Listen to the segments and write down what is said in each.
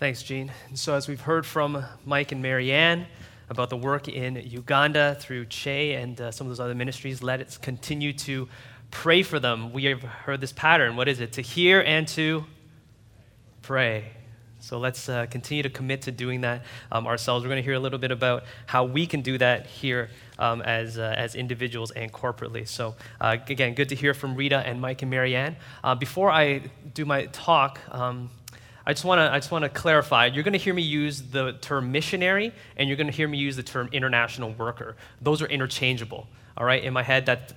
Thanks, Gene. And so, as we've heard from Mike and Marianne about the work in Uganda through Che and uh, some of those other ministries, let us continue to pray for them. We have heard this pattern. What is it? To hear and to pray. So let's uh, continue to commit to doing that um, ourselves. We're going to hear a little bit about how we can do that here um, as, uh, as individuals and corporately. So, uh, again, good to hear from Rita and Mike and Marianne. Uh, before I do my talk, um, I just want to I just want to clarify. You're going to hear me use the term missionary, and you're going to hear me use the term international worker. Those are interchangeable. All right, in my head, that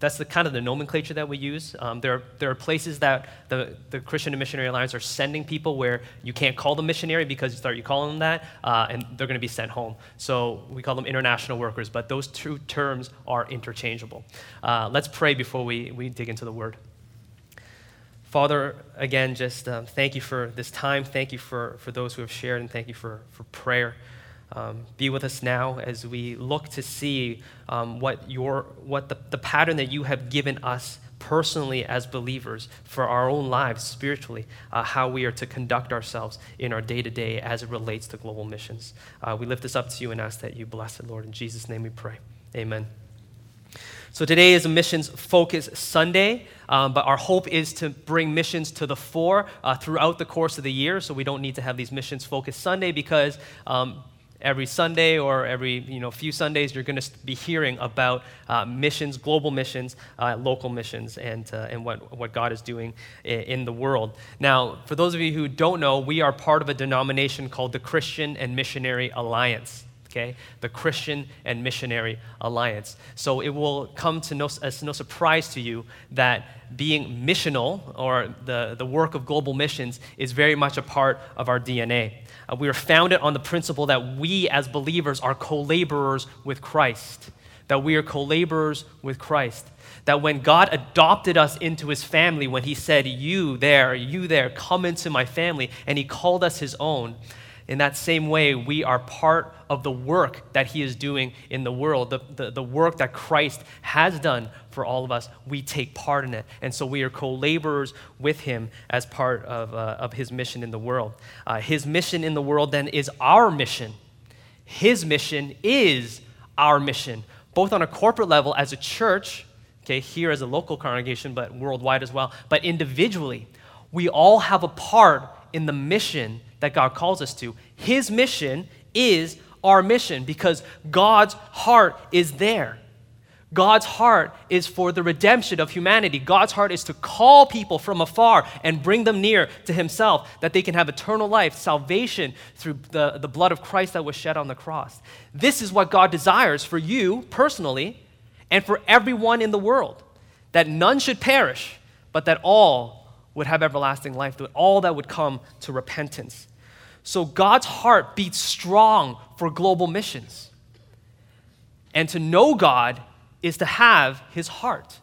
that's the kind of the nomenclature that we use. Um, there, there are places that the, the Christian and Missionary Alliance are sending people where you can't call them missionary because you start you calling them that, uh, and they're going to be sent home. So we call them international workers, but those two terms are interchangeable. Uh, let's pray before we, we dig into the word. Father, again, just um, thank you for this time. Thank you for, for those who have shared, and thank you for, for prayer. Um, be with us now as we look to see um, what, your, what the, the pattern that you have given us personally as believers for our own lives spiritually, uh, how we are to conduct ourselves in our day to day as it relates to global missions. Uh, we lift this up to you and ask that you bless it, Lord. In Jesus' name we pray. Amen. So today is a missions focus Sunday, um, but our hope is to bring missions to the fore uh, throughout the course of the year. So we don't need to have these missions focus Sunday because um, every Sunday or every you know few Sundays you're going to be hearing about uh, missions, global missions, uh, local missions, and uh, and what what God is doing in, in the world. Now, for those of you who don't know, we are part of a denomination called the Christian and Missionary Alliance okay? The Christian and Missionary Alliance. So it will come to no, as no surprise to you that being missional, or the, the work of global missions, is very much a part of our DNA. Uh, we are founded on the principle that we as believers are co laborers with Christ, that we are co laborers with Christ. That when God adopted us into his family, when he said, You there, you there, come into my family, and he called us his own, in that same way, we are part of the work that He is doing in the world, the, the, the, work that Christ has done for all of us. We take part in it. And so we are co laborers with Him as part of, uh, of His mission in the world. Uh, his mission in the world then is our mission. His mission is our mission, both on a corporate level as a church, okay, here as a local congregation, but worldwide as well, but individually. We all have a part in the mission that God calls us to. His mission is our mission because God's heart is there. God's heart is for the redemption of humanity. God's heart is to call people from afar and bring them near to Himself, that they can have eternal life, salvation through the, the blood of Christ that was shed on the cross. This is what God desires for you personally and for everyone in the world that none should perish, but that all would have everlasting life, that all that would come to repentance. So God's heart beats strong for global missions. And to know God is to have his heart.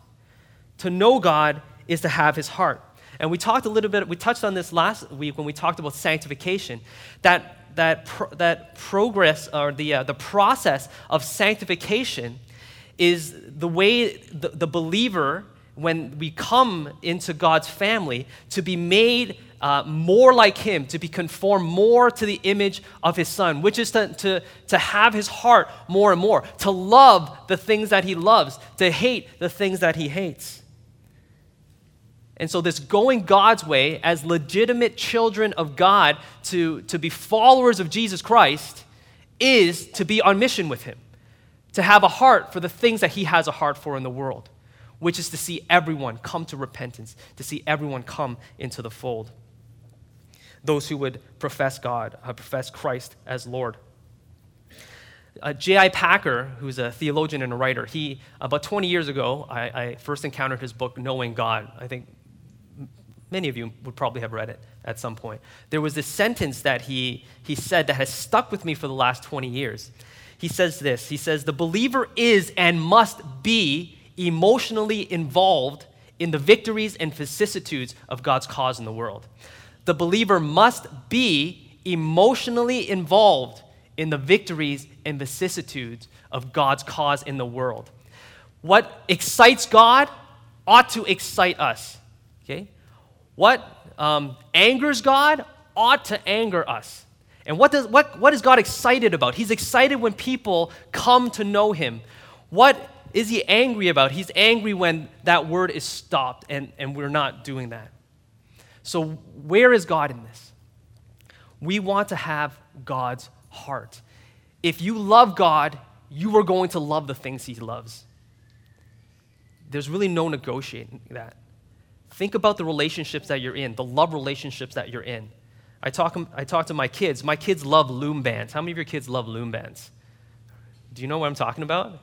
To know God is to have his heart. And we talked a little bit, we touched on this last week when we talked about sanctification, that, that, pro, that progress or the, uh, the process of sanctification is the way the, the believer, when we come into God's family, to be made uh, more like him, to be conformed more to the image of his son, which is to, to, to have his heart more and more, to love the things that he loves, to hate the things that he hates. And so, this going God's way as legitimate children of God to, to be followers of Jesus Christ is to be on mission with him, to have a heart for the things that he has a heart for in the world, which is to see everyone come to repentance, to see everyone come into the fold those who would profess God, uh, profess Christ as Lord. Uh, J.I. Packer, who's a theologian and a writer, he, about 20 years ago, I, I first encountered his book, Knowing God. I think many of you would probably have read it at some point. There was this sentence that he, he said that has stuck with me for the last 20 years. He says this He says, The believer is and must be emotionally involved in the victories and vicissitudes of God's cause in the world the believer must be emotionally involved in the victories and vicissitudes of God's cause in the world. What excites God ought to excite us. Okay? What um, angers God ought to anger us. And what, does, what, what is God excited about? He's excited when people come to know Him. What is He angry about? He's angry when that word is stopped and, and we're not doing that. So, where is God in this? We want to have God's heart. If you love God, you are going to love the things He loves. There's really no negotiating that. Think about the relationships that you're in, the love relationships that you're in. I talk, I talk to my kids. My kids love loom bands. How many of your kids love loom bands? Do you know what I'm talking about?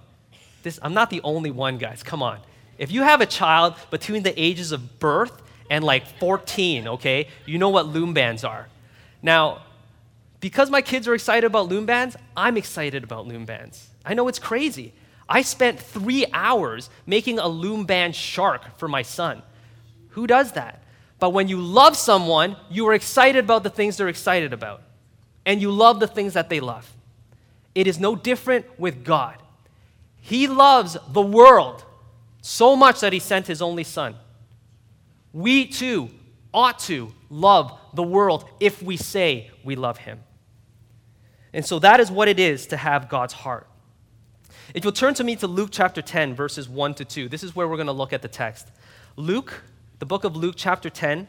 This, I'm not the only one, guys. Come on. If you have a child between the ages of birth and like 14, okay, you know what loom bands are. Now, because my kids are excited about loom bands, I'm excited about loom bands. I know it's crazy. I spent three hours making a loom band shark for my son. Who does that? But when you love someone, you are excited about the things they're excited about, and you love the things that they love. It is no different with God. He loves the world so much that He sent His only Son. We too ought to love the world if we say we love Him. And so that is what it is to have God's heart. If you'll turn to me to Luke chapter 10, verses 1 to 2, this is where we're going to look at the text. Luke, the book of Luke, chapter 10,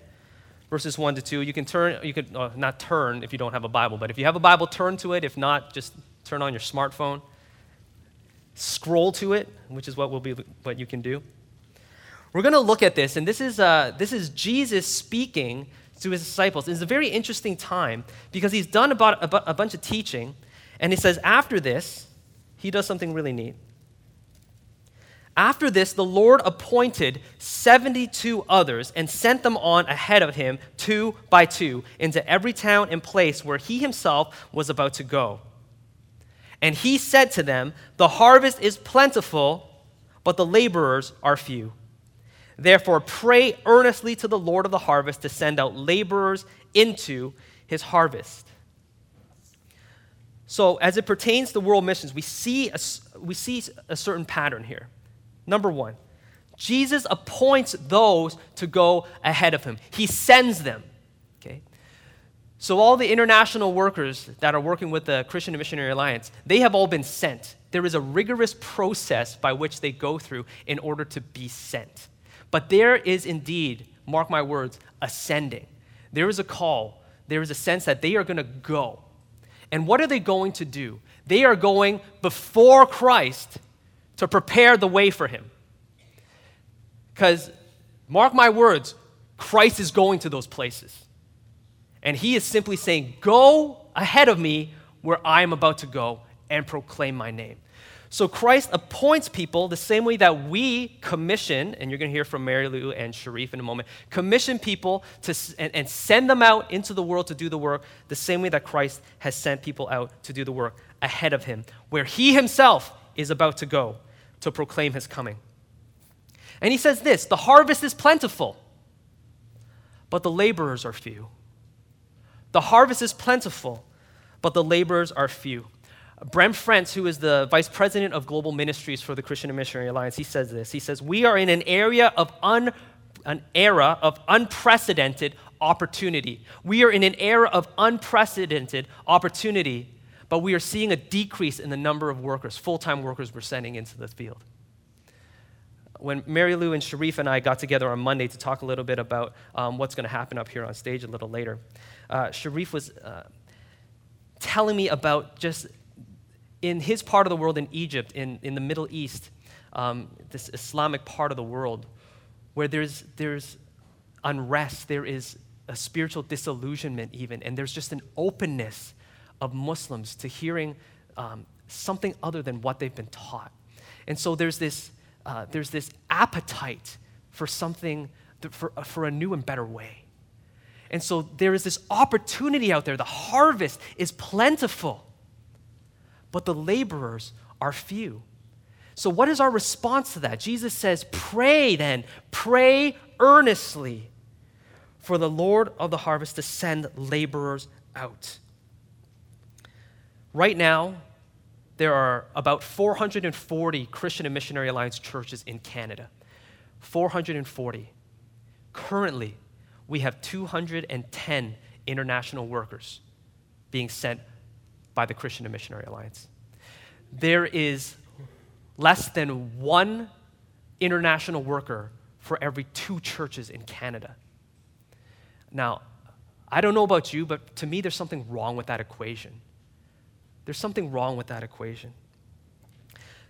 verses 1 to 2. You can turn, you can uh, not turn if you don't have a Bible, but if you have a Bible, turn to it. If not, just turn on your smartphone. Scroll to it, which is what, will be, what you can do. We're going to look at this, and this is, uh, this is Jesus speaking to his disciples. It's a very interesting time because he's done about a, a bunch of teaching, and he says, after this, he does something really neat. After this, the Lord appointed 72 others and sent them on ahead of him, two by two, into every town and place where he himself was about to go. And he said to them, The harvest is plentiful, but the laborers are few. Therefore, pray earnestly to the Lord of the harvest to send out laborers into his harvest. So, as it pertains to world missions, we see a, we see a certain pattern here. Number one, Jesus appoints those to go ahead of him, he sends them. Okay? So, all the international workers that are working with the Christian Missionary Alliance, they have all been sent. There is a rigorous process by which they go through in order to be sent. But there is indeed, mark my words, ascending. There is a call. There is a sense that they are going to go. And what are they going to do? They are going before Christ to prepare the way for him. Because, mark my words, Christ is going to those places. And he is simply saying, Go ahead of me where I am about to go and proclaim my name. So Christ appoints people the same way that we commission, and you're going to hear from Mary Lou and Sharif in a moment, commission people to, and, and send them out into the world to do the work the same way that Christ has sent people out to do the work ahead of him, where he himself is about to go to proclaim his coming. And he says this the harvest is plentiful, but the laborers are few. The harvest is plentiful, but the laborers are few. Brent Frentz, who is the vice president of global ministries for the Christian and Missionary Alliance, he says this. He says, We are in an area of un, an era of unprecedented opportunity. We are in an era of unprecedented opportunity, but we are seeing a decrease in the number of workers, full time workers, we're sending into the field. When Mary Lou and Sharif and I got together on Monday to talk a little bit about um, what's going to happen up here on stage a little later, uh, Sharif was uh, telling me about just in his part of the world, in Egypt, in, in the Middle East, um, this Islamic part of the world, where there's, there's unrest, there is a spiritual disillusionment, even, and there's just an openness of Muslims to hearing um, something other than what they've been taught. And so there's this, uh, there's this appetite for something, for, for a new and better way. And so there is this opportunity out there. The harvest is plentiful but the laborers are few. So, what is our response to that? Jesus says, Pray then, pray earnestly for the Lord of the harvest to send laborers out. Right now, there are about 440 Christian and Missionary Alliance churches in Canada. 440. Currently, we have 210 international workers being sent by the Christian and Missionary Alliance. There is less than one international worker for every two churches in Canada. Now, I don't know about you, but to me, there's something wrong with that equation. There's something wrong with that equation.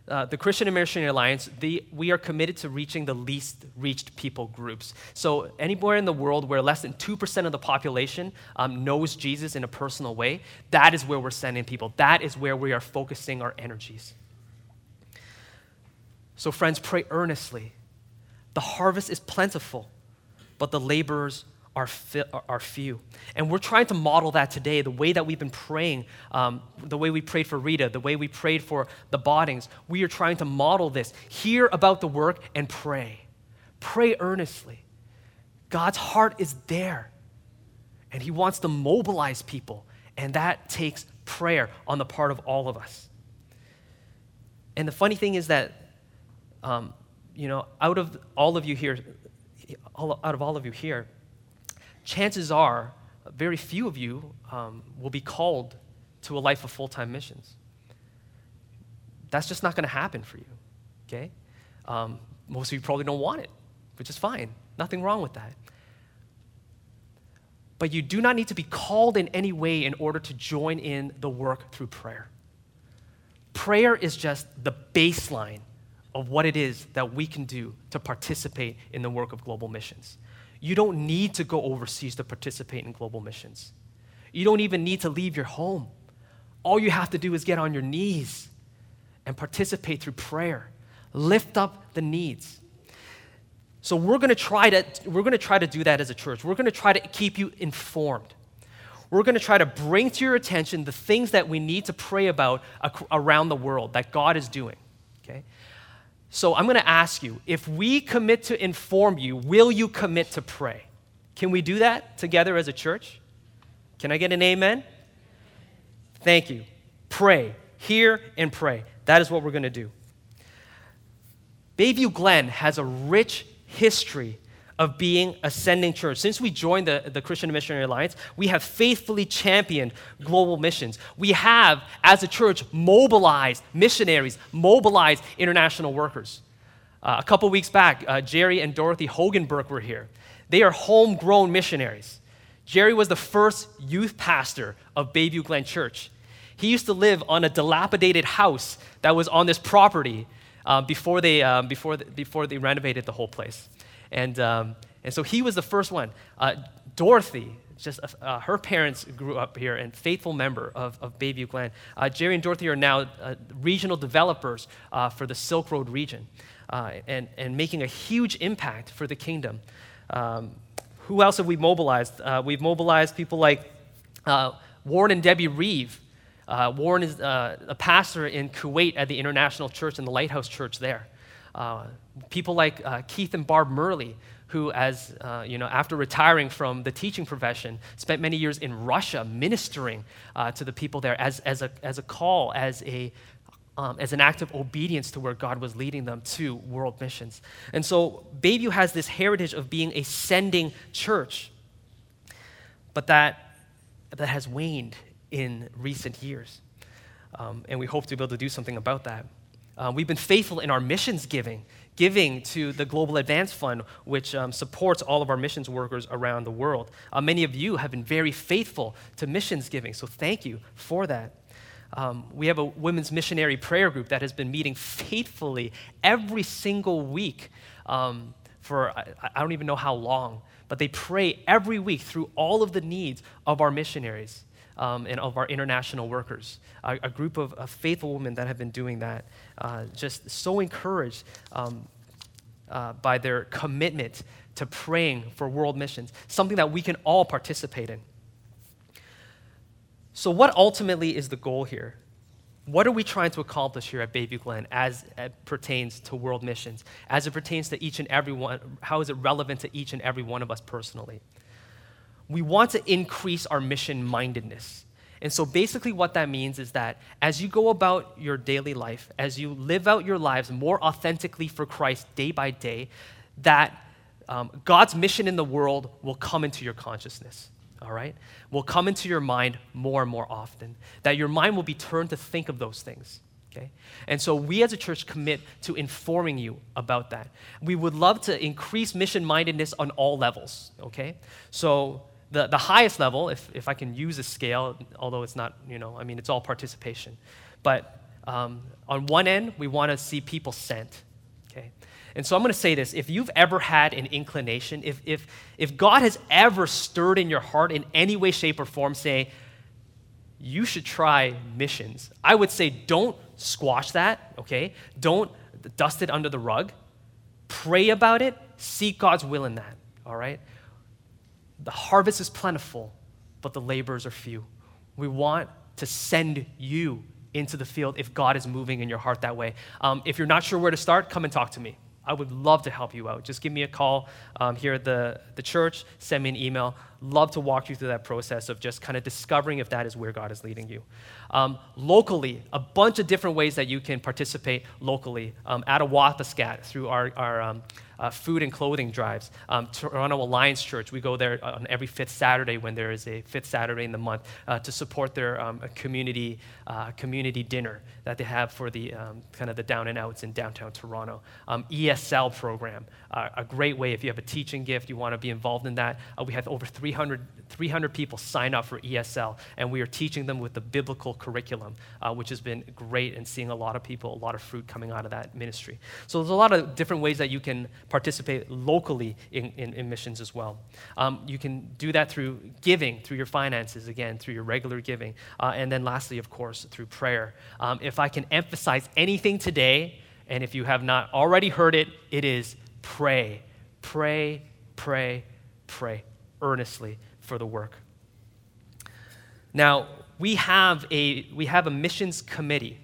Uh, the Christian and Missionary Alliance, the, we are committed to reaching the least reached people groups. So, anywhere in the world where less than 2% of the population um, knows Jesus in a personal way, that is where we're sending people. That is where we are focusing our energies. So, friends, pray earnestly. The harvest is plentiful, but the laborers are, fi- are few. And we're trying to model that today, the way that we've been praying, um, the way we prayed for Rita, the way we prayed for the Boddings. We are trying to model this. Hear about the work and pray. Pray earnestly. God's heart is there, and He wants to mobilize people, and that takes prayer on the part of all of us. And the funny thing is that, um, you know, out of all of you here, out of all of you here, chances are very few of you um, will be called to a life of full time missions. That's just not going to happen for you, okay? Um, most of you probably don't want it, which is fine. Nothing wrong with that. But you do not need to be called in any way in order to join in the work through prayer. Prayer is just the baseline of what it is that we can do to participate in the work of global missions. You don't need to go overseas to participate in global missions. You don't even need to leave your home. All you have to do is get on your knees and participate through prayer. Lift up the needs. So we're going to try to we're going to try to do that as a church. We're going to try to keep you informed. We're going to try to bring to your attention the things that we need to pray about around the world that God is doing. Okay? So I'm going to ask you if we commit to inform you, will you commit to pray? Can we do that together as a church? Can I get an amen? Thank you. Pray. Hear and pray. That is what we're going to do. Bayview Glen has a rich history of being a sending church. Since we joined the, the Christian Missionary Alliance, we have faithfully championed global missions. We have, as a church, mobilized missionaries, mobilized international workers. Uh, a couple weeks back, uh, Jerry and Dorothy Hogenberg were here. They are homegrown missionaries. Jerry was the first youth pastor of Bayview Glen Church. He used to live on a dilapidated house that was on this property uh, before, they, uh, before, the, before they renovated the whole place. And, um, and so he was the first one. Uh, Dorothy, just uh, uh, her parents grew up here and faithful member of, of Bayview Glen. Uh, Jerry and Dorothy are now uh, regional developers uh, for the Silk Road region and, and making a huge impact for the kingdom. Um, who else have we mobilized? we've mobilized people like Warren and Debbie Reeve. Warren is a pastor in Kuwait at the International Church and the Lighthouse Church there. Uh, people like uh, Keith and Barb Murley, who, as uh, you know, after retiring from the teaching profession, spent many years in Russia ministering uh, to the people there as, as, a, as a call, as a um, as an act of obedience to where God was leading them to world missions. And so Bayview has this heritage of being a sending church, but that, that has waned in recent years. Um, and we hope to be able to do something about that. Uh, we've been faithful in our missions giving, giving to the Global Advance Fund, which um, supports all of our missions workers around the world. Uh, many of you have been very faithful to missions giving, so thank you for that. Um, we have a women's missionary prayer group that has been meeting faithfully every single week um, for I, I don't even know how long, but they pray every week through all of the needs of our missionaries um, and of our international workers. A, a group of, of, faithful women that have been doing that, uh, just so encouraged um, uh, by their commitment to praying for world missions, something that we can all participate in. So, what ultimately is the goal here? What are we trying to accomplish here at Bayview Glen as it pertains to world missions, as it pertains to each and every one? How is it relevant to each and every one of us personally? We want to increase our mission mindedness. And so basically, what that means is that as you go about your daily life, as you live out your lives more authentically for Christ day by day, that um, God's mission in the world will come into your consciousness. all right, will come into your mind more and more often. That your mind will be turned to think of those things. Okay? And so we as a church commit to informing you about that. We would love to increase mission mindedness on all levels. Okay? So the, the highest level, if, if I can use a scale, although it's not, you know, I mean, it's all participation. But um, on one end, we want to see people sent. Okay? And so I'm going to say this if you've ever had an inclination, if, if, if God has ever stirred in your heart in any way, shape, or form, say, you should try missions, I would say don't squash that, okay? Don't dust it under the rug. Pray about it, seek God's will in that, all right? The harvest is plentiful, but the laborers are few. We want to send you into the field if God is moving in your heart that way. Um, if you're not sure where to start, come and talk to me. I would love to help you out. Just give me a call um, here at the, the church, send me an email. Love to walk you through that process of just kind of discovering if that is where God is leading you. Um, locally, a bunch of different ways that you can participate locally. Um, at Attawapiskat through our, our um, uh, food and clothing drives. Um, Toronto Alliance Church, we go there on every fifth Saturday when there is a fifth Saturday in the month uh, to support their um, community, uh, community dinner that they have for the um, kind of the down and outs in downtown Toronto. ESL program, uh, a great way if you have a teaching gift, you want to be involved in that. Uh, we have over 300, 300 people sign up for ESL, and we are teaching them with the biblical curriculum, uh, which has been great and seeing a lot of people, a lot of fruit coming out of that ministry. So there's a lot of different ways that you can participate locally in, in, in missions as well. Um, you can do that through giving, through your finances, again, through your regular giving. Uh, and then lastly, of course, through prayer. Um, if I can emphasize anything today, and if you have not already heard it, it is pray, pray, pray, pray earnestly for the work. Now, we have a, we have a missions committee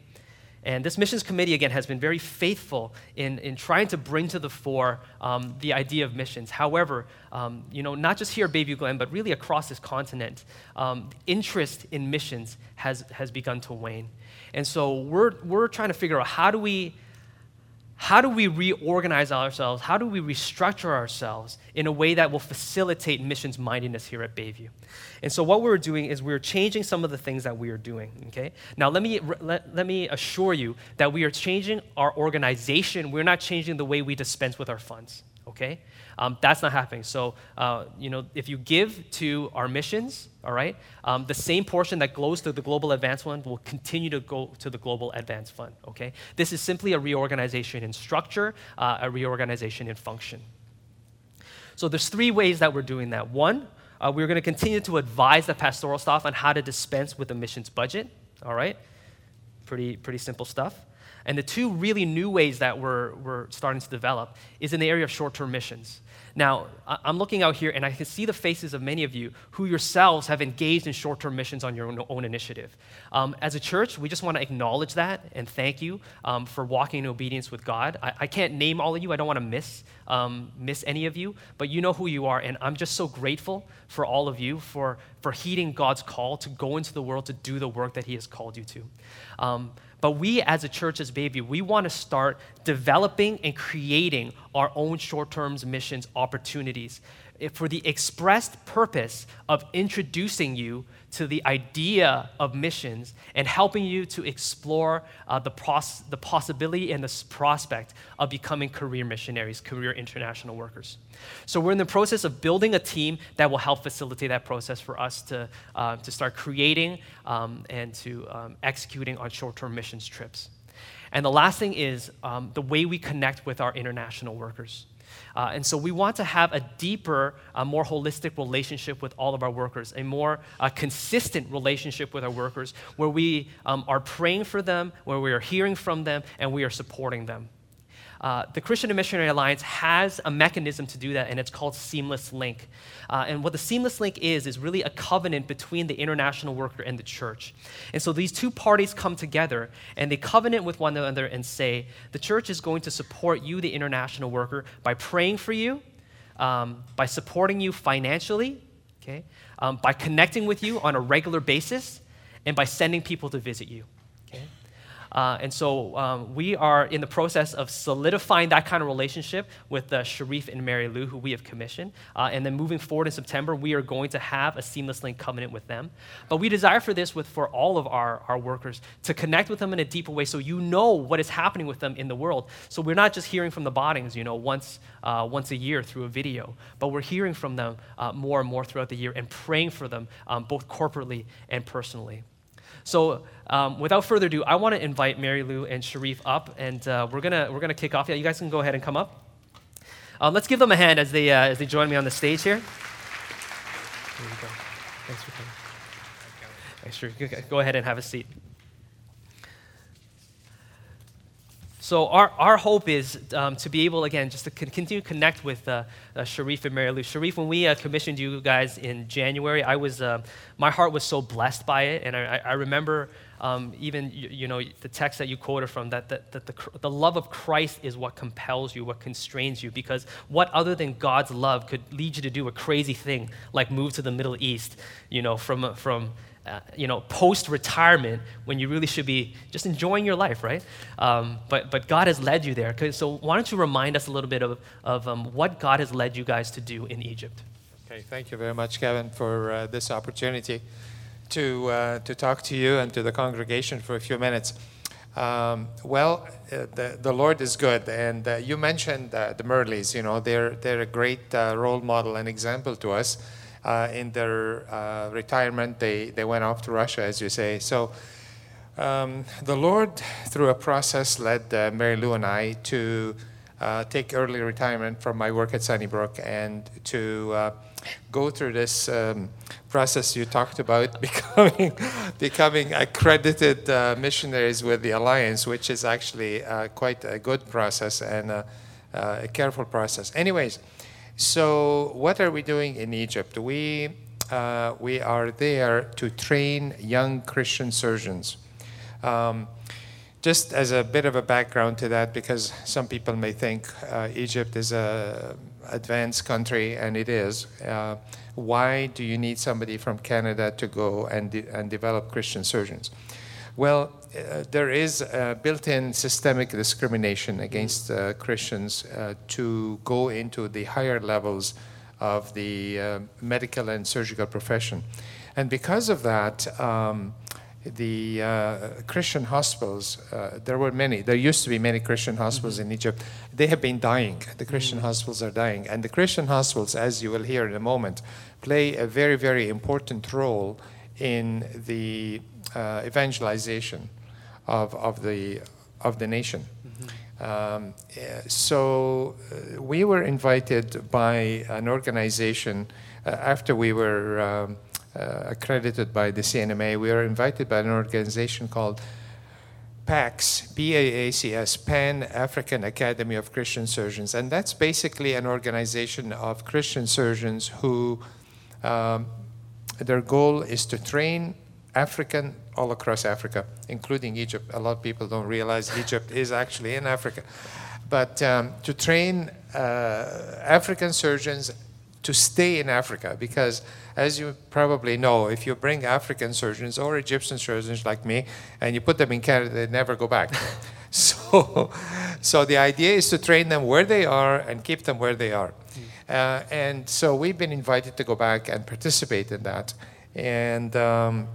and this missions committee, again, has been very faithful in, in trying to bring to the fore um, the idea of missions. However, um, you know, not just here at Bayview Glen, but really across this continent, um, interest in missions has, has begun to wane. And so we're, we're trying to figure out how do we how do we reorganize ourselves? How do we restructure ourselves in a way that will facilitate missions mindedness here at Bayview? And so, what we're doing is we're changing some of the things that we are doing. Okay? Now, let me, let, let me assure you that we are changing our organization. We're not changing the way we dispense with our funds. Okay? Um, that's not happening. So, uh, you know, if you give to our missions, all right, um, the same portion that goes to the Global Advance Fund will continue to go to the Global Advance Fund, okay? This is simply a reorganization in structure, uh, a reorganization in function. So there's three ways that we're doing that. One, uh, we're going to continue to advise the pastoral staff on how to dispense with the missions budget, all right? Pretty, pretty simple stuff. And the two really new ways that we're, we're starting to develop is in the area of short term missions. Now, I'm looking out here and I can see the faces of many of you who yourselves have engaged in short term missions on your own, own initiative. Um, as a church, we just want to acknowledge that and thank you um, for walking in obedience with God. I, I, can't name all of you, I don't want to miss, um, miss any of you, but you know who you are. And I'm just so grateful for all of you for, for heeding God's call to go into the world to do the work that He has called you to. But we, as a church, as Bayview, we want to start developing and creating our own short term missions opportunities. For the expressed purpose of introducing you to the idea of missions and helping you to explore uh, the, pros- the possibility and the prospect of becoming career missionaries, career international workers. So, we're in the process of building a team that will help facilitate that process for us to, uh, to start creating um, and to um, executing on short term missions trips. And the last thing is um, the way we connect with our international workers. Uh, and so we want to have a deeper, more holistic relationship with all of our workers, a more uh, consistent relationship with our workers where we um, are praying for them, where we are hearing from them, and we are supporting them. Uh, the Christian and Missionary Alliance has a mechanism to do that, and it's called Seamless Link. Uh, and what the Seamless Link is, is really a covenant between the international worker and the church. And so these two parties come together and they covenant with one another and say, the church is going to support you, the international worker, by praying for you, um, by supporting you financially, okay, um, by connecting with you on a regular basis, and by sending people to visit you. Uh, and so um, we are in the process of solidifying that kind of relationship with uh, Sharif and Mary Lou, who we have commissioned. Uh, and then moving forward in September, we are going to have a seamless link covenant with them. But we desire for this with for all of our, our workers to connect with them in a deeper way so you know what is happening with them in the world. So we're not just hearing from the Boddings, you know, once, uh, once a year through a video, but we're hearing from them uh, more and more throughout the year and praying for them um, both corporately and personally. So, um, without further ado, I want to invite Mary Lou and Sharif up, and uh, we're gonna we're gonna kick off. Yeah, you guys can go ahead and come up. Um, let's give them a hand as they uh, as they join me on the stage here. There you go. Thanks for coming. Thanks, Sharif. Go ahead and have a seat. So our, our hope is um, to be able, again, just to continue to connect with uh, uh, Sharif and Mary Lou. Sharif, when we uh, commissioned you guys in January, I was, uh, my heart was so blessed by it. And I, I remember um, even, you, you, know, the text that you quoted from, that, that, that the, the love of Christ is what compels you, what constrains you. Because what other than God's love could lead you to do a crazy thing like move to the Middle East, you know, from, from uh, you know, post retirement when you really should be just enjoying your life, right? Um, but, but God has led you there. So, why don't you remind us a little bit of, of um, what God has led you guys to do in Egypt? Okay, thank you very much, Kevin, for uh, this opportunity to, uh, to talk to you and to the congregation for a few minutes. Um, well, uh, the, the Lord is good, and uh, you mentioned uh, the Murleys. You know, they're they're a great role model and example to us uh, in their uh, retirement, they, they went off to Russia, as you say. So um, the Lord, through a process, led uh, Mary Lou and I to uh, take early retirement from my work at Sunnybrook and to uh, go through this um, process you talked about, becoming, becoming accredited uh, missionaries with the Alliance, which is actually quite a good process and a careful process. Anyways, so, what are we doing in Egypt? We, uh, we are there to train young Christian surgeons. Um, just as a bit of a background to that, because some people may think uh, Egypt is a advanced country, and it is. Uh, why do you need somebody from Canada to go and, de- and develop Christian surgeons? Well, uh, there is built-in systemic discrimination against uh, Christians uh, to go into the higher levels of the uh, medical and surgical profession. And because of that, um, the uh, Christian hospitals, uh, there were many, there used to be many Christian hospitals mm-hmm. in Egypt. They have been dying. The Christian mm-hmm. hospitals are dying. And the Christian hospitals, as you will hear in a moment, play a very, very important role in the uh, evangelization of, of, the, of the nation. Mm-hmm. Um, so uh, we were invited by an organization uh, after we were um, uh, accredited by the C&MA. We were invited by an organization called PAACS, P-A-A-C-S, Pan African Academy of Christian Surgeons, and that's basically an organization of Christian surgeons who um, their goal is to train African all across Africa, including Egypt. A lot of people don't realize Egypt is actually in Africa. But um, to train uh, African surgeons to stay in Africa, because as you probably know, if you bring African surgeons or Egyptian surgeons like me and you put them in Canada, they never go back. so, so the idea is to train them where they are and keep them where they are. Uh, and so we've been invited to go back and participate in that. And um,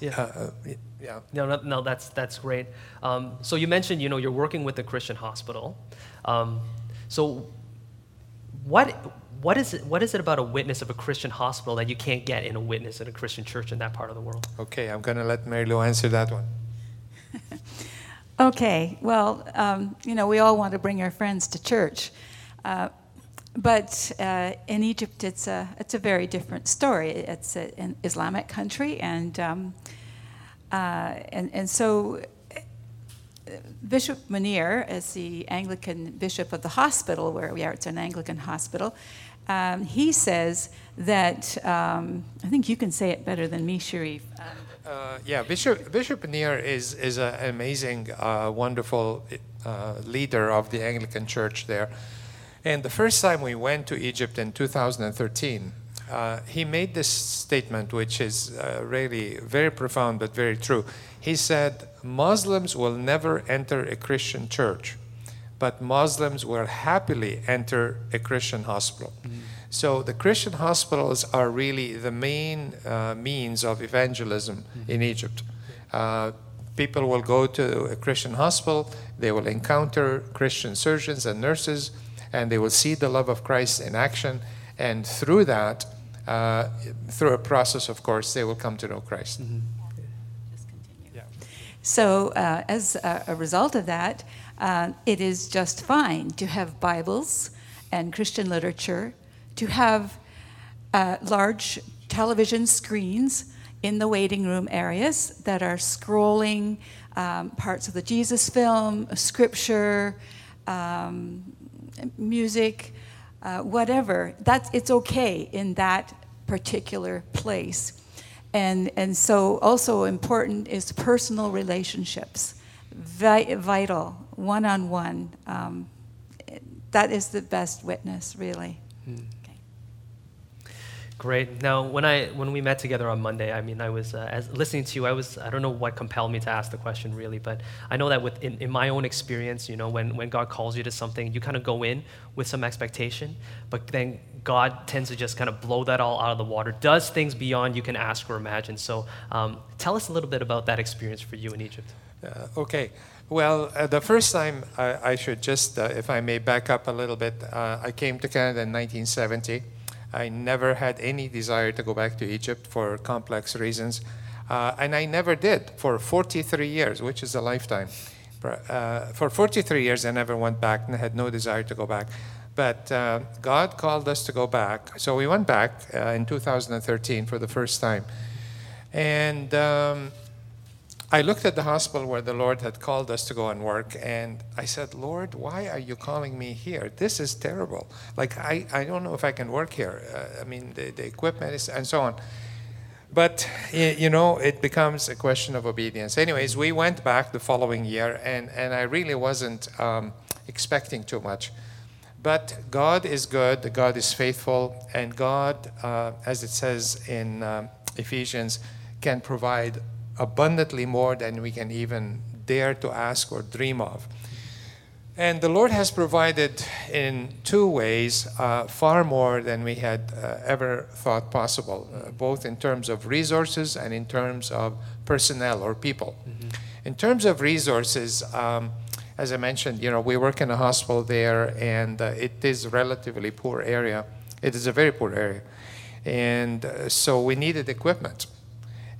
yeah. Uh, uh yeah. No, no, no, that's that's great. Um, so you mentioned, you know, you're working with the Christian hospital. Um, so what what is it what is it about a witness of a Christian hospital that you can't get in a witness in a Christian church in that part of the world? Okay, I'm going to let Mary Lou answer that one. okay. Well, um, you know, we all want to bring our friends to church. Uh, but uh, in Egypt, it's a, it's a very different story. It's a, an Islamic country, and, um, uh, and, and so Bishop Mouneer, as the Anglican bishop of the hospital where we are, it's an Anglican hospital, um, he says that, um, I think you can say it better than me, Sharif. Uh, yeah, Bishop, Bishop Mouneer is, is an amazing, uh, wonderful uh, leader of the Anglican Church there. And the first time we went to Egypt in 2013, uh, he made this statement, which is uh, really very profound but very true. He said, Muslims will never enter a Christian church, but Muslims will happily enter a Christian hospital. Mm-hmm. So the Christian hospitals are really the main uh, means of evangelism mm-hmm. in Egypt. Uh, people will go to a Christian hospital, they will encounter Christian surgeons and nurses, and they will see the love of Christ in action. And through that, uh, through a process, of course, they will come to know Christ. Mm-hmm. So, uh, as a, a, result of that, uh, it is just fine to have Bibles and Christian literature, to have uh, large television screens in the waiting room areas that are scrolling um, parts of the Jesus film, scripture, um, music, uh, whatever. That's it's okay in that particular place. And, and so, also important is personal relationships, Vi- vital, one on one. That is the best witness, really. Hmm. Great. Now, when I when we met together on Monday, I mean, I was uh, as listening to you. I was I don't know what compelled me to ask the question really, but I know that with in, in my own experience, you know, when when God calls you to something, you kind of go in with some expectation, but then God tends to just kind of blow that all out of the water. Does things beyond you can ask or imagine. So, um, tell us a little bit about that experience for you in Egypt. Uh, okay. Well, uh, the first time I, I should just, uh, if I may back up a little bit, uh, I came to Canada in 1970. I never had any desire to go back to Egypt for complex reasons. Uh, and I never did for 43 years, which is a lifetime. Uh, for 43 years, I never went back and had no desire to go back. But uh, God called us to go back. So we went back uh, in 2013 for the first time. And um, I looked at the hospital where the Lord had called us to go and work, and I said, Lord, why are you calling me here? This is terrible. Like, I, I don't know if I can work here. Uh, I mean, the, the equipment is, and so on. But, you know, it becomes a question of obedience. Anyways, we went back the following year, and, and I really wasn't um, expecting too much. But God is good, God is faithful, and God, uh, as it says in um, Ephesians, can provide abundantly more than we can even dare to ask or dream of. And the Lord has provided in two ways uh, far more than we had uh, ever thought possible, uh, both in terms of resources and in terms of personnel or people. Mm-hmm. In terms of resources, um, as I mentioned, you know, we work in a hospital there, and uh, it is a relatively poor area. It is a very poor area, and uh, so we needed equipment.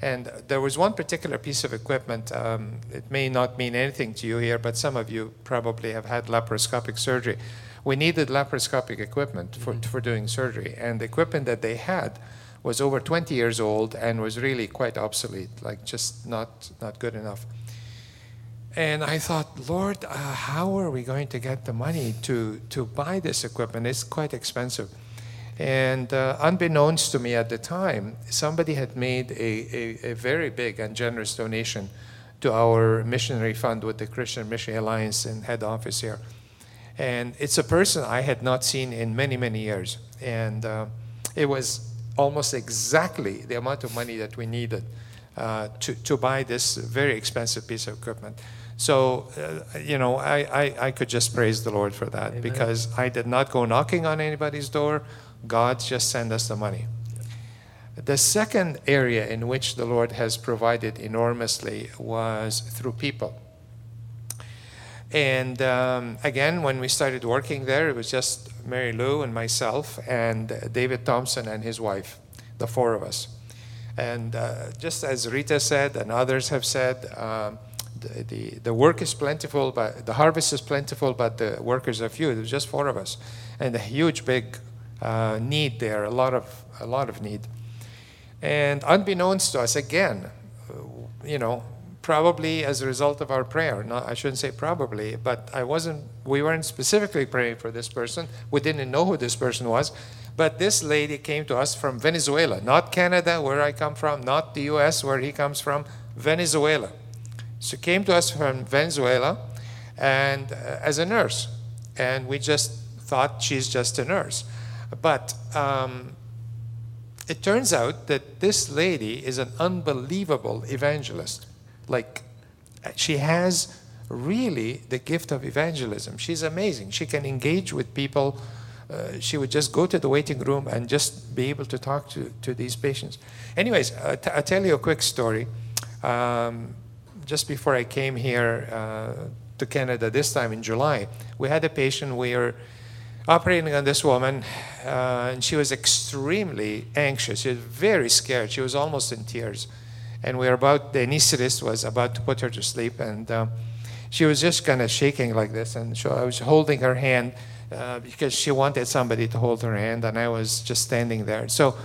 And there was one particular piece of equipment. Um, it may not mean anything to you here, but some of you probably have had laparoscopic surgery. We needed laparoscopic equipment for, mm-hmm. for doing surgery, and the equipment that they had was over 20 years old and was really quite obsolete, like just not not good enough. And I thought, Lord, uh, how are we going to get the money to to buy this equipment? It's quite expensive. And uh, unbeknownst to me at the time, somebody had made a, a, a, very big and generous donation to our missionary fund with the Christian Mission Alliance and head office here. And it's a person I had not seen in many, many years. And uh, it was almost exactly the amount of money that we needed uh, to, to buy this very expensive piece of equipment. So, uh, you know, I, I, I, could just praise the Lord for that Amen. because I did not go knocking on anybody's door God just send us the money. The second area in which the Lord has provided enormously was through people. And um, again, when we started working there, it was just Mary Lou and myself and David Thompson and his wife, the four of us. And uh, just as Rita said, and others have said, um, the, the, the, work is plentiful, but the harvest is plentiful, but the workers are few. Was just four of us. And a huge, big uh, need there, a lot of a lot of need. And unbeknownst to us, again, uh, you know, probably as a result of our prayer. I shouldn't say probably, but I wasn't. We weren't specifically praying for this person. We didn't know who this person was. But this lady came to us from Venezuela, not Canada, where I come from, not the U.S., where he comes from, Venezuela. She came to us from Venezuela, and uh, as a nurse, and we just thought she's just a nurse. But um, it turns out that this lady is an unbelievable evangelist. Like, she has really the gift of evangelism. She's amazing. She can engage with people. Uh, she would just go to the waiting room and just be able to talk to, to these patients. Anyways, uh, t- I'll tell you a quick story. Um, just before I came here uh, to Canada this time in July, we had a patient. We were operating on this woman, uh, and she was extremely anxious. She was very scared. She was almost in tears. And we were about, the anesthetist was about to put her to sleep, and uh, she was just kind of shaking like this. And so I was holding her hand uh, because she wanted somebody to hold her hand, and I was just standing there. So,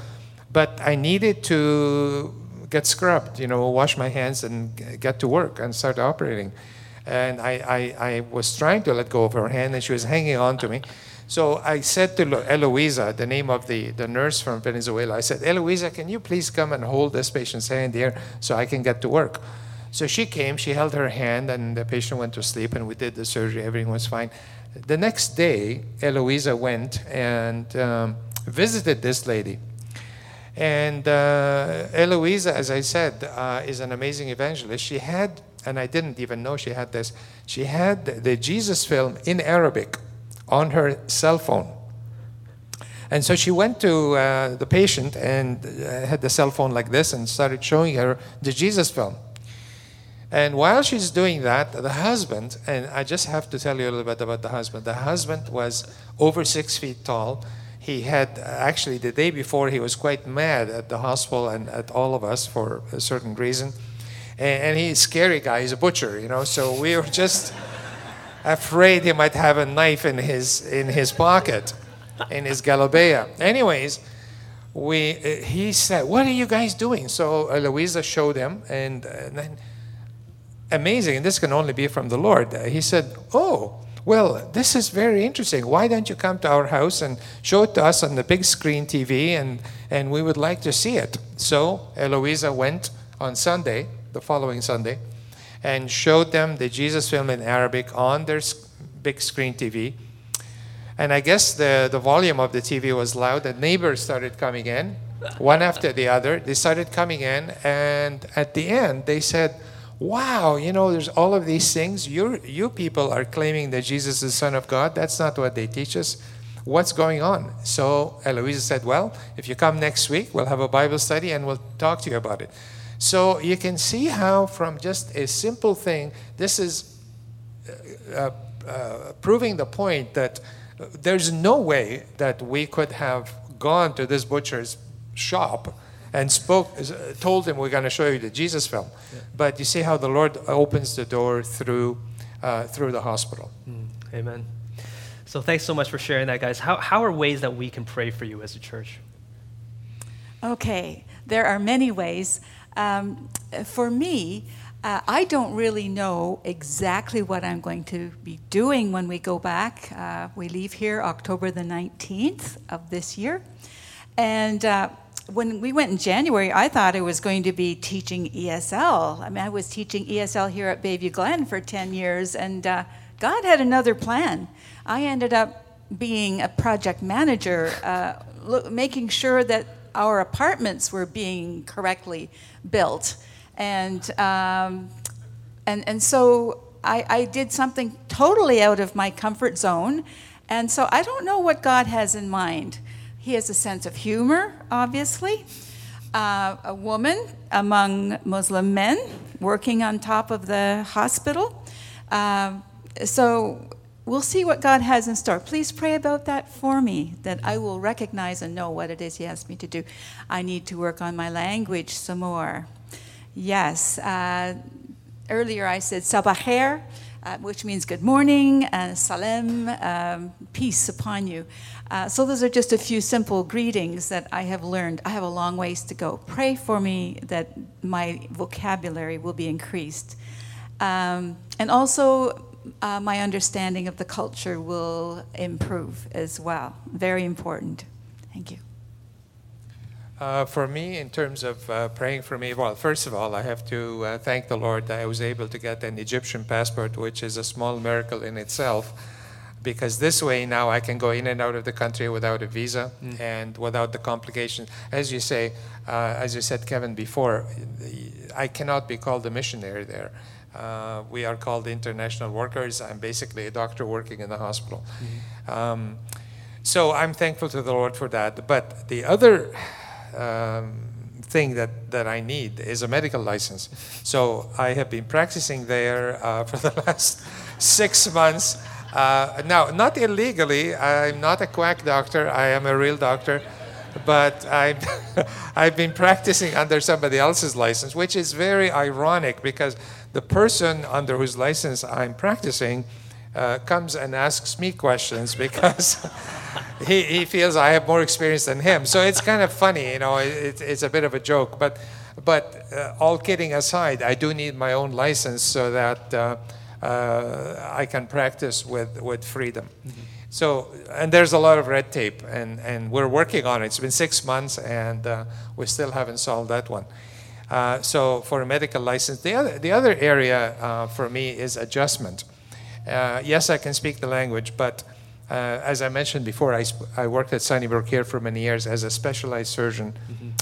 but I needed to get scrubbed, you know, wash my hands and get to work and start operating. And I, I, I was trying to let go of her hand, and she was hanging on to me. So I said to Eloisa, the name of the, the nurse from Venezuela, I said, Eloisa, can you please come and hold this patient's hand here so I can get to work? So she came, she held her hand, and the patient went to sleep, and we did the surgery. Everything was fine. The next day, Eloisa went and um, visited this lady. And uh, Eloisa, as I said, uh, is an amazing evangelist. She had, and I didn't even know she had this, she had the Jesus film in Arabic on her cell phone. And so she went to uh, the patient and uh, had the cell phone like this and started showing her the Jesus film. And while she's doing that, the husband, and I just have to tell you a little bit about the husband. The husband was over six feet tall. He had, actually, the day before, he was quite mad at the hospital and at all of us for a certain reason. And, and he's a scary guy, he's a butcher, you know, so we were just afraid he might have a knife in his, in his pocket, in his galabeya. Anyways, we, uh, he said, What are you guys doing? So uh, Eloisa showed him, and, uh, and then amazing, and this can only be from the Lord. Uh, he said, Oh, well, this is very interesting. Why don't you come to our house and show it to us on the big screen TV, and, and we would like to see it? So Eloisa went on Sunday, the following Sunday, and showed them the Jesus film in Arabic on their big screen TV. And I guess the, the volume of the TV was loud. The neighbors started coming in, one after the other. They started coming in, and at the end, they said, wow, you know, there's all of these things. You you people are claiming that Jesus is the Son of God. That's not what they teach us. What's going on? So Eloisa said, well, if you come next week, we'll have a Bible study and we'll talk to you about it. So you can see how, from just a simple thing, this is uh, uh, proving the point that there's no way that we could have gone to this butcher's shop and spoke, uh, told him, We're going to show you the Jesus film. Yeah. But you see how the Lord opens the door through, uh, through the hospital. Mm, amen. So thanks so much for sharing that, guys. How, how are ways that we can pray for you as a church? Okay, there are many ways. Um, for me, uh, I don't really know exactly what I'm going to be doing when we go back. Uh, we leave here October the 19th of this year. And uh, when we went in January, I thought I was going to be teaching ESL. I mean, I was teaching ESL here at Bayview Glen for 10 years, and uh, God had another plan. I ended up being a project manager, uh, lo- making sure that our apartments were being correctly built. And, um, and, and so I, I did something totally out of my comfort zone. And so I don't know what God has in mind. He has a sense of humor, obviously. Uh, a woman among Muslim men working on top of the hospital. Uh, so we'll see what God has in store. Please pray about that for me, that I will recognize and know what it is He asked me to do. I need to work on my language some more. Yes. Uh, earlier I said sabaher, uh, which means good morning, and salem, um, peace upon you. Uh, so those are just a few simple greetings that I have learned. I have a long ways to go. Pray for me that my vocabulary will be increased. Um, and also, uh, my understanding of the culture will improve as well. Very important. Thank you. Uh, for me, in terms of uh, praying for me, well, first of all, I have to uh, thank the Lord that I was able to get an Egyptian passport, which is a small miracle in itself. because this way now I can go in and out of the country without a visa Mm. and without the complications. As you say, uh, as you said, Kevin, before, I cannot be called a missionary there. Uh, we are called international workers. I'm basically a doctor working in the hospital. Um, so I'm thankful to the Lord for that. But the other um, thing that, that I need is a medical license. So I have been practicing there uh, for the last six months. Uh, now, not illegally. I'm not a quack doctor. I am a real doctor. But I've, I've been practicing under somebody else's license, which is very ironic because the person under whose license I'm practicing uh, comes and asks me questions because he, he feels I have more experience than him. So it's kind of funny, you know, it, it's a bit of a joke. But, but uh, all kidding aside, I do need my own license so that uh, uh, I can practice with, with freedom. So, and there's a lot of red tape, and, and we're working on it. It's been six months, and uh, we still haven't solved that one. Uh, so, for a medical license, the other, the other area uh, for me is adjustment. Uh, yes, I can speak the language, but uh, as I mentioned before, I, sp- I worked at Sunnybrook here for many years as a specialized surgeon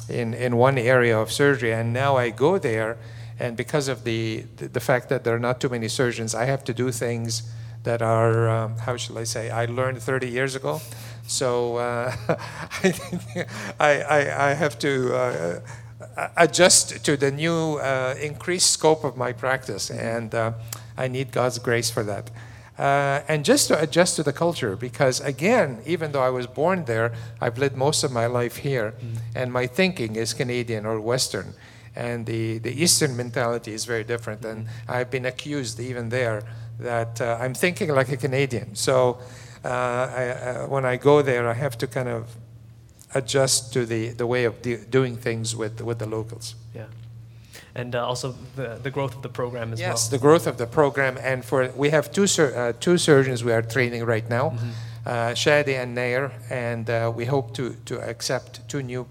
in, in one area of surgery, and now I go there, and because of the, the, the fact that there are not too many surgeons, I have to do things that are, um, how shall I say, I learned 30 years ago. So uh, I, I, I have to uh, adjust to the new uh, increased scope of my practice, and uh, I need God's grace for that. Uh, and just to adjust to the culture, because again, even though I was born there, I've lived most of my life here, and my thinking is Canadian or Western. And the, the Eastern mentality is very different. And I've been accused even there that uh, I'm thinking like a Canadian. So uh, I, uh, when I go there, I have to kind of adjust to the, the way of do, doing things with, with the locals. Yeah. And uh, also the, the growth of the program as Yes, well. Yes, the growth of the program, and for we have two sur- uh, two surgeons we are training right now, Mm-hmm. uh, Shadi and Nair, and uh, we hope to to accept two new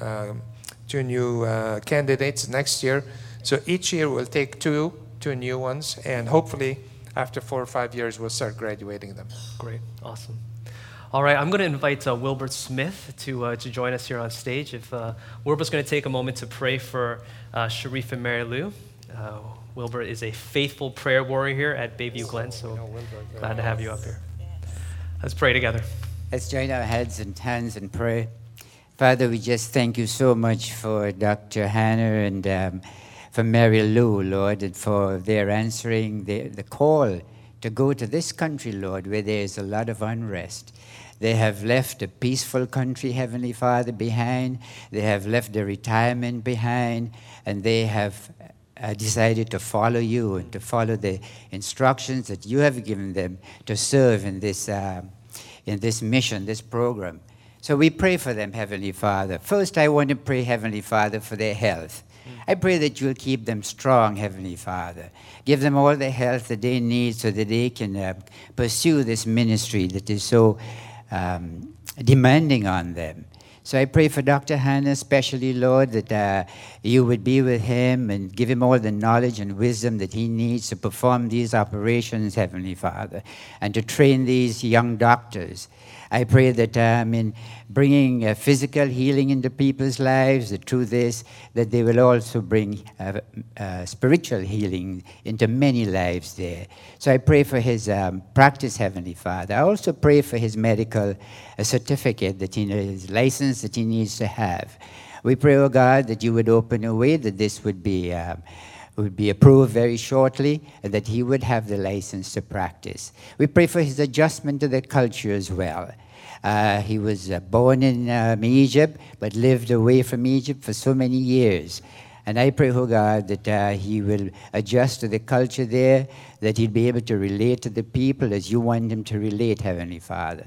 um, two new uh, candidates next year. So each year we'll take two two new ones, and hopefully after four or five years we'll start graduating them. Great, awesome. All right, I'm going to invite uh, Wilbert Smith to, uh, to join us here on stage. If uh, Wilbert's going to take a moment to pray for uh, Sharif and Mary Lou. Uh, Wilbert is a faithful prayer warrior here at Bayview Glen, so glad to have you up here. Let's pray together. Let's join our heads and hands and pray. Father, we just thank you so much for Dr. Hannah and um, for Mary Lou, Lord, and for their answering the, the call to go to this country, Lord, where there is a lot of unrest. They have left a peaceful country, Heavenly Father, behind. They have left their retirement behind, and they have uh, decided to follow you and to follow the instructions that you have given them to serve in this, uh, in this mission, this program. So we pray for them, Heavenly Father. First, I want to pray, Heavenly Father, for their health. I pray that you'll keep them strong, Heavenly Father. Give them all the health that they need so that they can uh, pursue this ministry that is so um, demanding on them. So I pray for Dr. Hannah, especially, Lord, that uh, you would be with him and give him all the knowledge and wisdom that he needs to perform these operations, Heavenly Father, and to train these young doctors. I pray that I mean, bringing uh, physical healing into people's lives, the truth is that they will also bring uh, uh, spiritual healing into many lives there. So I pray for his um, practice, Heavenly Father. I also pray for his medical uh, certificate, that he, his license that he needs to have. We pray, oh God, that you would open a way that this would be. Um, would be approved very shortly and that he would have the license to practice. We pray for his adjustment to the culture as well. Uh, he was uh, born in um, Egypt but lived away from Egypt for so many years. And I pray, oh God, that uh, he will adjust to the culture there, that he'll be able to relate to the people as you want him to relate, Heavenly Father.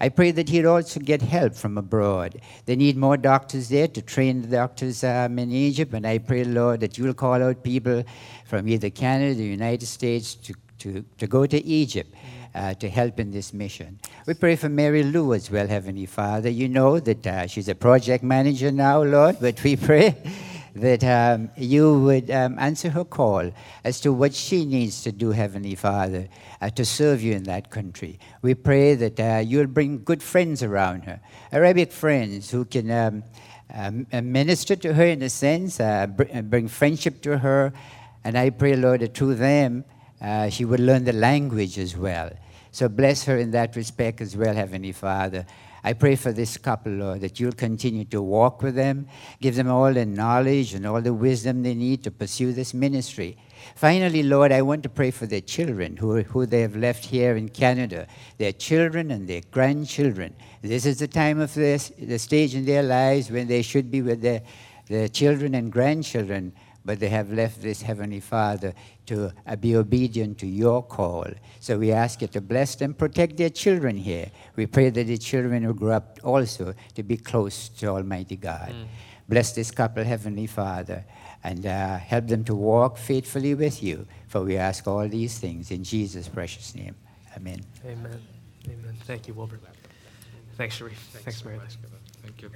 I pray that he'd also get help from abroad. They need more doctors there to train the doctors um, in Egypt, and I pray, Lord, that you'll call out people from either Canada, the United States, to, to, to go to Egypt. Uh, to help in this mission. We pray for Mary Lou as well, Heavenly Father. You know that uh, she's a project manager now, Lord, but we pray that um, you would um, answer her call as to what she needs to do, Heavenly Father, uh, to serve you in that country. We pray that uh, you'll bring good friends around her, Arabic friends who can um, um minister to her in a sense, uh, br- uh, bring friendship to her. And I pray, Lord, that through them uh, she would learn the language as well. So bless her in that respect as well, Heavenly Father. I pray for this couple, Lord, that you'll continue to walk with them, give them all the knowledge and all the wisdom they need to pursue this ministry. Finally, Lord, I want to pray for their children who, who they have left here in Canada, their children and their grandchildren. This is the time of this, the stage in their lives when they should be with their, their children and grandchildren but they have left this Heavenly Father to uh, be obedient to your call. So we ask you to bless them, protect their children here. We pray that the children will grow up also to be close to Almighty God. Mm. Bless this couple, Heavenly Father, and uh, help them to walk faithfully with you. For we ask all these things in Jesus' precious name. Amen. Amen. Amen. Thank you, Wilbur. Thanks, Sharif. Thanks, Thanks Mary. Thank you.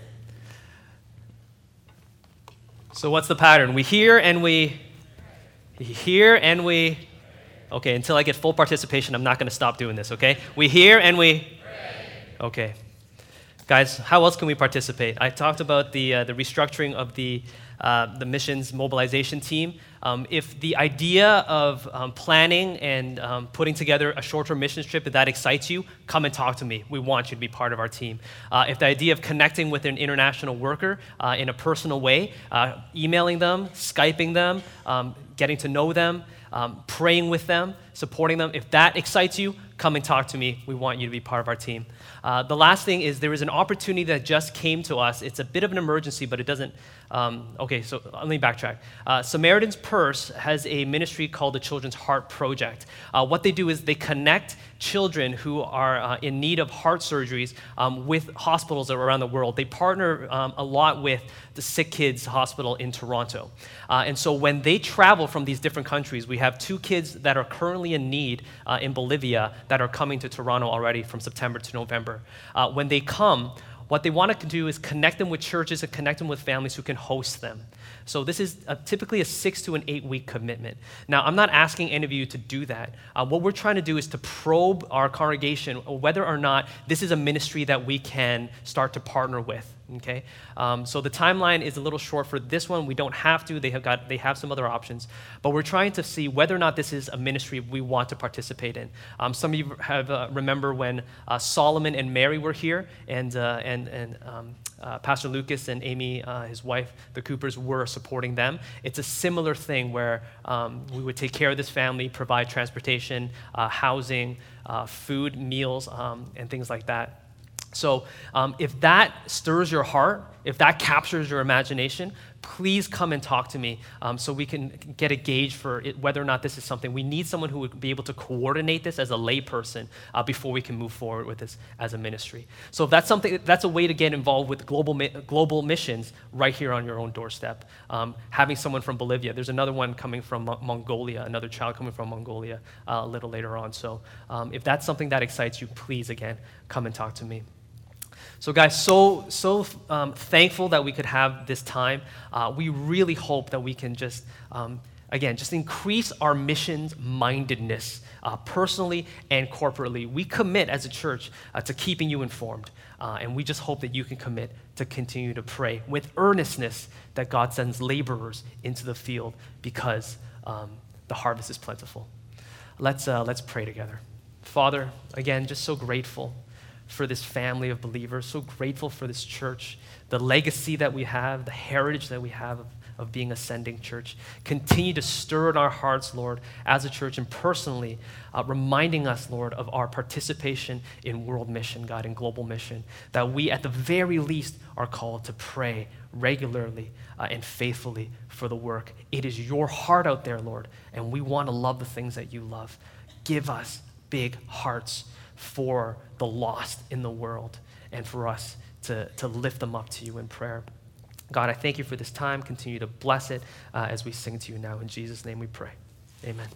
So, what's the pattern? We hear and we hear and we. Okay, until I get full participation, I'm not going to stop doing this, okay? We hear and we. Okay. Guys, how else can we participate? I talked about the, uh, the restructuring of the, uh, the missions mobilization team. Um, if the idea of um, planning and um, putting together a short term mission trip, if that excites you, come and talk to me. We want you to be part of our team. Uh, if the idea of connecting with an international worker uh, in a personal way, uh, emailing them, Skyping them, um, getting to know them, um, praying with them, supporting them, if that excites you, come and talk to me. We want you to be part of our team. Uh, the last thing is there is an opportunity that just came to us. It's a bit of an emergency, but it doesn't. Um, okay, so let me backtrack. Uh, Samaritan's Purse has a ministry called the Children's Heart Project. Uh, what they do is they connect children who are uh, in need of heart surgeries um, with hospitals around the world. They partner um, a lot with the Sick Kids Hospital in Toronto. Uh, and so when they travel from these different countries, we have two kids that are currently in need uh, in Bolivia that are coming to Toronto already from September to November. Uh, when they come, what they want to do is connect them with churches and connect them with families who can host them. So this is a, typically a six to an eight week commitment. Now, I'm not asking any of you to do that. Uh, what we're trying to do is to probe our congregation whether or not this is a ministry that we can start to partner with. Okay, um, so the timeline is a little short for this one. We don't have to. They have got they have some other options, but we're trying to see whether or not this is a ministry we want to participate in. Um, some of you have uh, remember when uh, Solomon and Mary were here, and uh, and and um, uh, Pastor Lucas and Amy, uh, his wife, the Coopers, were supporting them. It's a similar thing where um, we would take care of this family, provide transportation, uh, housing, food, meals, um, and things like that. So, um, if that stirs your heart, if that captures your imagination, please come and talk to me um, so we can get a gauge for it, whether or not this is something. We need someone who would be able to coordinate this as a layperson uh, before we can move forward with this as a ministry. So, if that's something, that's a way to get involved with global, global missions right here on your own doorstep. Um, having someone from Bolivia, there's another one coming from Mongolia, another child coming from Mongolia uh, a little later on. So, um, if that's something that excites you, please again come and talk to me. So, guys, so so um, thankful that we could have this time. Uh, we really hope that we can just, um, again, just increase our missions mindedness uh, personally and corporately. We commit as a church uh, to keeping you informed, uh, and we just hope that you can commit to continue to pray with earnestness that God sends laborers into the field because um, the harvest is plentiful. Let's uh, let's pray together. Father, again, just so grateful for this family of believers, so grateful for this church, the legacy that we have, the heritage that we have of, of being ascending church. Continue to stir in our hearts, Lord, as a church and personally, uh, reminding us, Lord, of our participation in world mission, God, in global mission, that we at the very least are called to pray regularly uh, and faithfully for the work. It is your heart out there, Lord, and we want to love the things that you love. Give us big hearts for the lost in the world and for us to, to lift them up to you in prayer. God, I thank you for this time. Continue to bless it uh, as we sing to you now. In Jesus' name we pray. Amen.